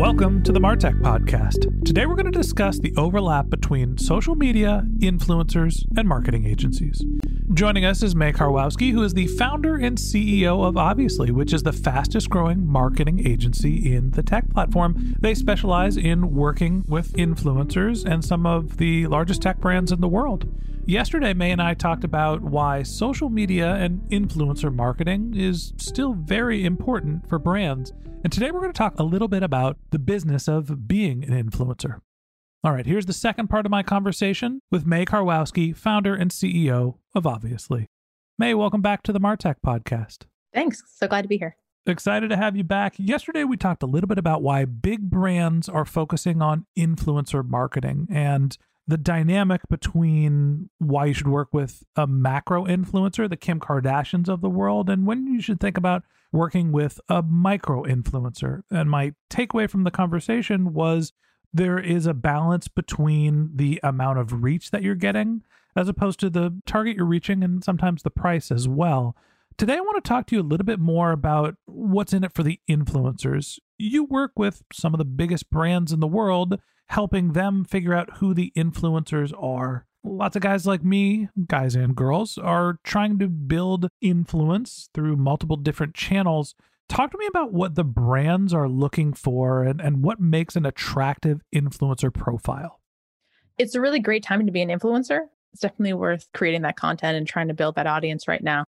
Welcome to the Martech Podcast. Today we're going to discuss the overlap between social media, influencers, and marketing agencies. Joining us is Mae Karwowski, who is the founder and CEO of Obviously, which is the fastest growing marketing agency in the tech platform. They specialize in working with influencers and some of the largest tech brands in the world. Yesterday, Mae and I talked about why social media and influencer marketing is still very important for brands. And today we're going to talk a little bit about the business of being an influencer. All right, here's the second part of my conversation with Mae Karwowski, founder and CEO of Obviously. Mae, welcome back to the Martech podcast. Thanks. So glad to be here. Excited to have you back. Yesterday, we talked a little bit about why big brands are focusing on influencer marketing and the dynamic between why you should work with a macro influencer, the Kim Kardashians of the world, and when you should think about working with a micro influencer. And my takeaway from the conversation was there is a balance between the amount of reach that you're getting as opposed to the target you're reaching and sometimes the price as well. Today, I want to talk to you a little bit more about what's in it for the influencers. You work with some of the biggest brands in the world helping them figure out who the influencers are. Lots of guys like me, guys and girls, are trying to build influence through multiple different channels. Talk to me about what the brands are looking for and, and what makes an attractive influencer profile. It's a really great time to be an influencer. It's definitely worth creating that content and trying to build that audience right now.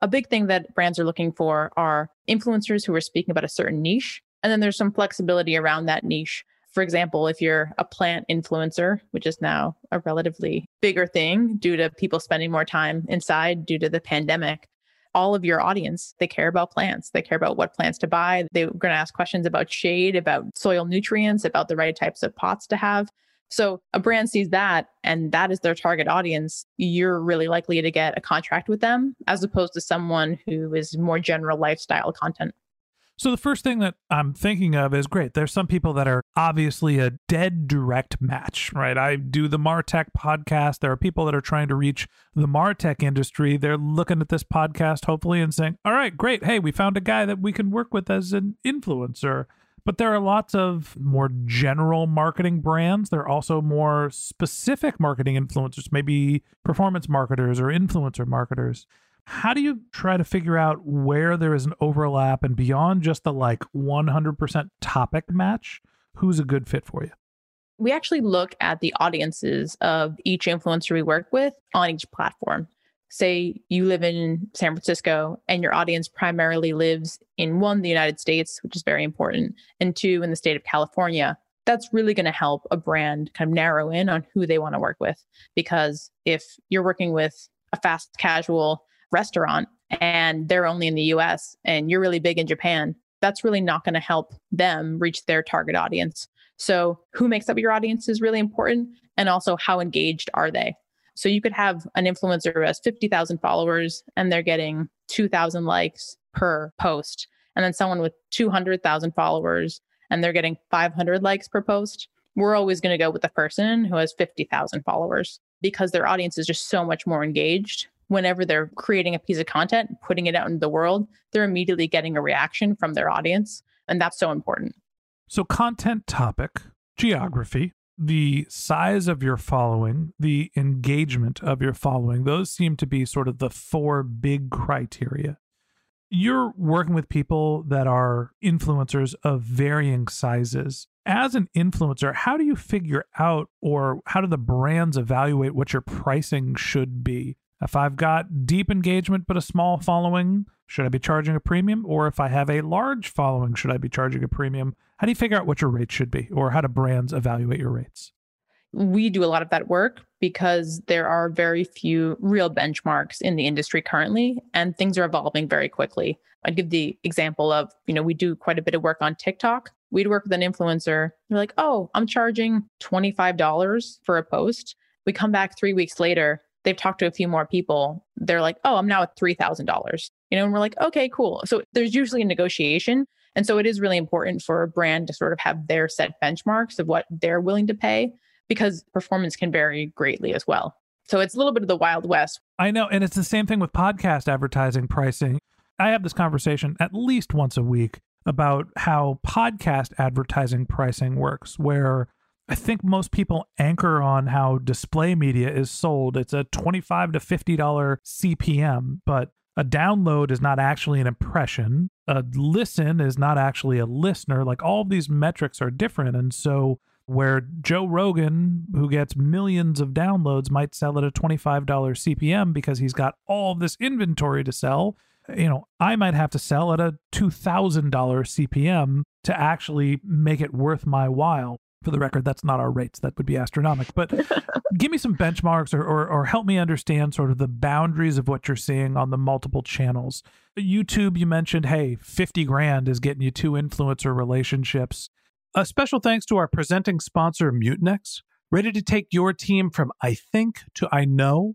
A big thing that brands are looking for are influencers who are speaking about a certain niche. And then there's some flexibility around that niche for example, if you're a plant influencer, which is now a relatively bigger thing due to people spending more time inside due to the pandemic, all of your audience, they care about plants. They care about what plants to buy. They're going to ask questions about shade, about soil nutrients, about the right types of pots to have. So a brand sees that and that is their target audience. You're really likely to get a contract with them as opposed to someone who is more general lifestyle content. So the first thing that I'm thinking of is great. There's some people that are obviously a dead direct match, right? I do the Martech podcast. There are people that are trying to reach the Martech industry. They're looking at this podcast hopefully and saying, "All right, great. Hey, we found a guy that we can work with as an influencer." But there are lots of more general marketing brands. There are also more specific marketing influencers, maybe performance marketers or influencer marketers how do you try to figure out where there is an overlap and beyond just the like 100% topic match who's a good fit for you? We actually look at the audiences of each influencer we work with on each platform. Say you live in san francisco and your audience primarily lives in one the united states which is very important and two in the state of california. That's really going to help a brand kind of narrow in on who they want to work with because if you're working with a fast casual restaurant and they're only in the US and you're really big in Japan, that's really not going to help them reach their target audience. So, who makes up your audience is really important. And also, how engaged are they? So, you could have an influencer who has 50,000 followers and they're getting 2,000 likes per post. And then someone with 200,000 followers and they're getting 500 likes per post. We're always going to go with the person who has 50,000 followers because their audience is just so much more engaged. Whenever they're creating a piece of content, putting it out into the world, they're immediately getting a reaction from their audience. And that's so important. So, content topic, geography, the size of your following, the engagement of your following, those seem to be sort of the four big criteria. You're working with people that are influencers of varying sizes. As an influencer, how do you figure out or how do the brands evaluate what your pricing should be? If I've got deep engagement but a small following, should I be charging a premium? Or if I have a large following, should I be charging a premium? How do you figure out what your rates should be or how do brands evaluate your rates? We do a lot of that work because there are very few real benchmarks in the industry currently, and things are evolving very quickly. I'd give the example of, you know, we do quite a bit of work on TikTok. We'd work with an influencer. They're like, oh, I'm charging $25 for a post. We come back three weeks later, they've talked to a few more people. They're like, oh, I'm now at $3,000. You know, and we're like, okay, cool. So there's usually a negotiation. And so it is really important for a brand to sort of have their set benchmarks of what they're willing to pay because performance can vary greatly as well. So it's a little bit of the Wild West. I know. And it's the same thing with podcast advertising pricing. I have this conversation at least once a week about how podcast advertising pricing works, where I think most people anchor on how display media is sold. It's a 25 to $50 CPM, but a download is not actually an impression. A listen is not actually a listener. Like all these metrics are different. And so, where Joe Rogan, who gets millions of downloads, might sell at a $25 CPM because he's got all this inventory to sell, you know, I might have to sell at a $2,000 CPM to actually make it worth my while for the record, that's not our rates. That would be astronomical. But give me some benchmarks or, or, or help me understand sort of the boundaries of what you're seeing on the multiple channels. YouTube, you mentioned, hey, 50 grand is getting you two influencer relationships. A special thanks to our presenting sponsor, Mutinex. Ready to take your team from I think to I know?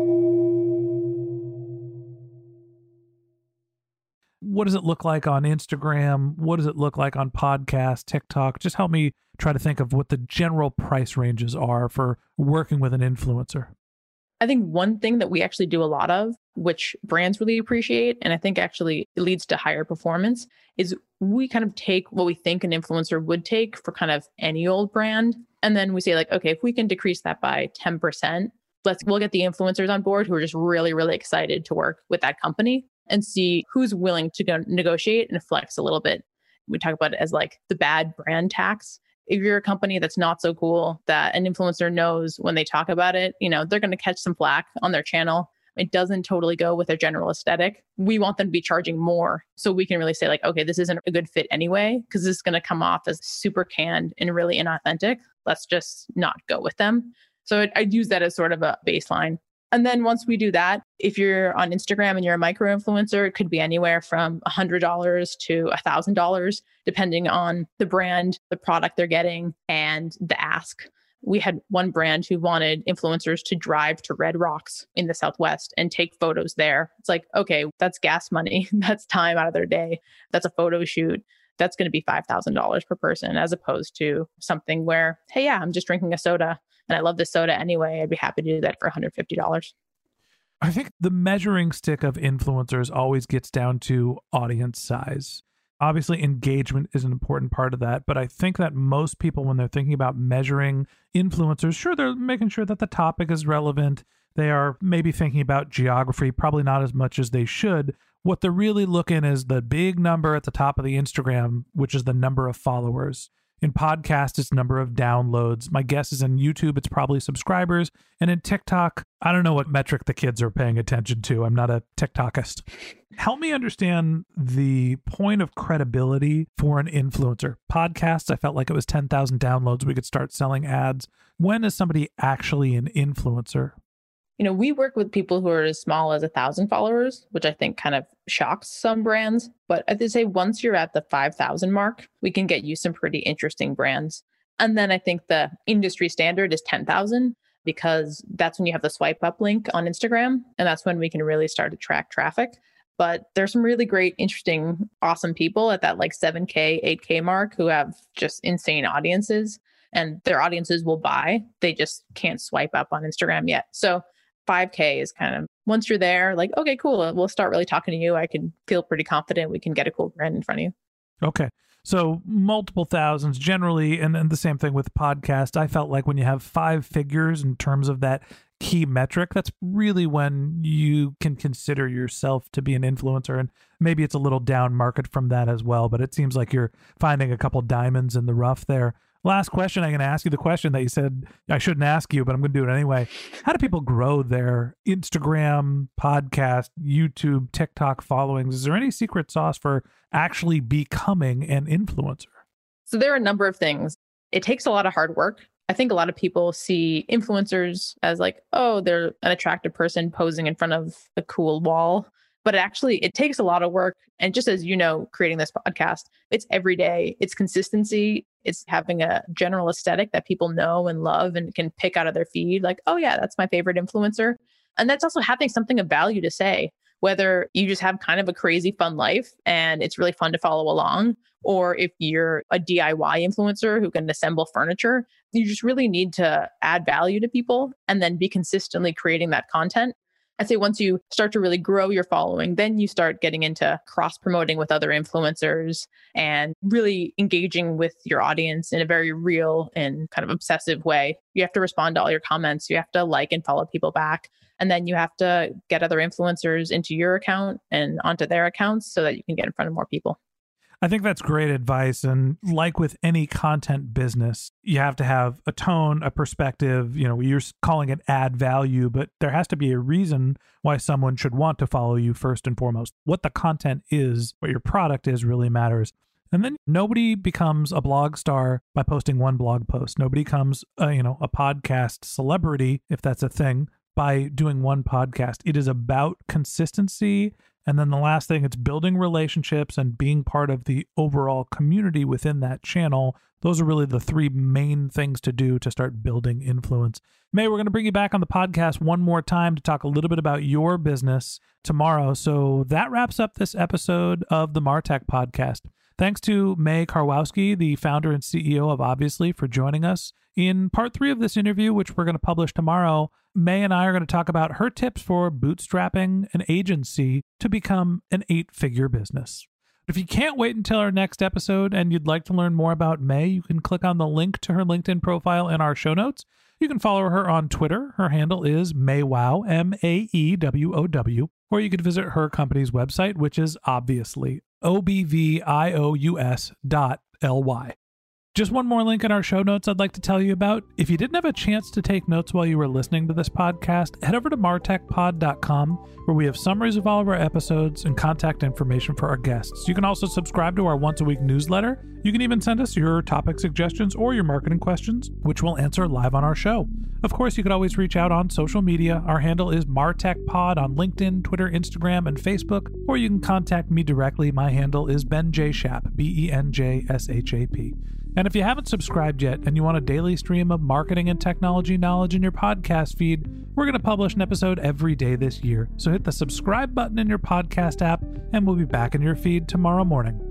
What does it look like on Instagram? What does it look like on podcast, TikTok? Just help me try to think of what the general price ranges are for working with an influencer. I think one thing that we actually do a lot of, which brands really appreciate, and I think actually leads to higher performance, is we kind of take what we think an influencer would take for kind of any old brand. And then we say, like, okay, if we can decrease that by 10%, let's we'll get the influencers on board who are just really, really excited to work with that company and see who's willing to go negotiate and flex a little bit. We talk about it as like the bad brand tax. If you're a company that's not so cool that an influencer knows when they talk about it, you know, they're going to catch some flack on their channel. It doesn't totally go with their general aesthetic. We want them to be charging more so we can really say, like, okay, this isn't a good fit anyway, because this is going to come off as super canned and really inauthentic. Let's just not go with them. So I'd use that as sort of a baseline And then once we do that, if you're on Instagram and you're a micro influencer, it could be anywhere from $100 to $1,000, depending on the brand, the product they're getting, and the ask. We had one brand who wanted influencers to drive to Red Rocks in the Southwest and take photos there. It's like, okay, that's gas money. that's time out of their day. That's a photo shoot. That's going to be $5,000 per person, as opposed to something where, hey, yeah, I'm just drinking a soda and I love the soda anyway. I'd be happy to do that for $150. I think the measuring stick of influencers always gets down to audience size. Obviously, engagement is an important part of that, but I think that most people, when they're thinking about measuring influencers, sure, they're making sure that the topic is relevant. They are maybe thinking about geography, probably not as much as they should. What they're really looking is the big number at the top of the Instagram, which is the number of followers. In podcast, it's number of downloads. My guess is in YouTube, it's probably subscribers. And in TikTok, I don't know what metric the kids are paying attention to. I'm not a TikTokist. Help me understand the point of credibility for an influencer. Podcasts, I felt like it was 10,000 downloads. We could start selling ads. When is somebody actually an influencer? You know, we work with people who are as small as a thousand followers, which I think kind of shocks some brands. But I'd say once you're at the 5,000 mark, we can get you some pretty interesting brands. And then I think the industry standard is 10,000 because that's when you have the swipe up link on Instagram. And that's when we can really start to track traffic. But there's some really great, interesting, awesome people at that like 7K, 8K mark who have just insane audiences and their audiences will buy. They just can't swipe up on Instagram yet. So 5K is kind of once you're there, like, okay, cool. Uh, we'll start really talking to you. I can feel pretty confident we can get a cool brand in front of you. Okay. So multiple thousands generally, and then the same thing with podcast. I felt like when you have five figures in terms of that key metric, that's really when you can consider yourself to be an influencer. And maybe it's a little down market from that as well, but it seems like you're finding a couple diamonds in the rough there. Last question. I'm going to ask you the question that you said I shouldn't ask you, but I'm going to do it anyway. How do people grow their Instagram, podcast, YouTube, TikTok followings? Is there any secret sauce for actually becoming an influencer? So there are a number of things. It takes a lot of hard work. I think a lot of people see influencers as like, oh, they're an attractive person posing in front of a cool wall but it actually it takes a lot of work and just as you know creating this podcast it's every day it's consistency it's having a general aesthetic that people know and love and can pick out of their feed like oh yeah that's my favorite influencer and that's also having something of value to say whether you just have kind of a crazy fun life and it's really fun to follow along or if you're a DIY influencer who can assemble furniture you just really need to add value to people and then be consistently creating that content I'd say once you start to really grow your following, then you start getting into cross promoting with other influencers and really engaging with your audience in a very real and kind of obsessive way. You have to respond to all your comments, you have to like and follow people back. And then you have to get other influencers into your account and onto their accounts so that you can get in front of more people. I think that's great advice. And like with any content business, you have to have a tone, a perspective. You know, you're calling it add value, but there has to be a reason why someone should want to follow you first and foremost. What the content is, what your product is, really matters. And then nobody becomes a blog star by posting one blog post. Nobody becomes, a, uh, you know, a podcast celebrity, if that's a thing, by doing one podcast. It is about consistency and then the last thing, it's building relationships and being part of the overall community within that channel. Those are really the three main things to do to start building influence. Mae, we're going to bring you back on the podcast one more time to talk a little bit about your business tomorrow. So that wraps up this episode of the Martech podcast. Thanks to Mae Karwowski, the founder and CEO of Obviously, for joining us. In part three of this interview, which we're going to publish tomorrow, Mae and I are going to talk about her tips for bootstrapping an agency to become an eight figure business. If you can't wait until our next episode and you'd like to learn more about Mae, you can click on the link to her LinkedIn profile in our show notes. You can follow her on Twitter. Her handle is MaeWow, M A E W O W, or you could visit her company's website, which is obviously O B V I O U S dot L Y. Just one more link in our show notes I'd like to tell you about. If you didn't have a chance to take notes while you were listening to this podcast, head over to martechpod.com where we have summaries of all of our episodes and contact information for our guests. You can also subscribe to our once a week newsletter. You can even send us your topic suggestions or your marketing questions, which we'll answer live on our show. Of course, you can always reach out on social media. Our handle is martechpod on LinkedIn, Twitter, Instagram, and Facebook, or you can contact me directly. My handle is Ben J. Shap, B E N J S H A P. And if you haven't subscribed yet and you want a daily stream of marketing and technology knowledge in your podcast feed, we're going to publish an episode every day this year. So hit the subscribe button in your podcast app, and we'll be back in your feed tomorrow morning.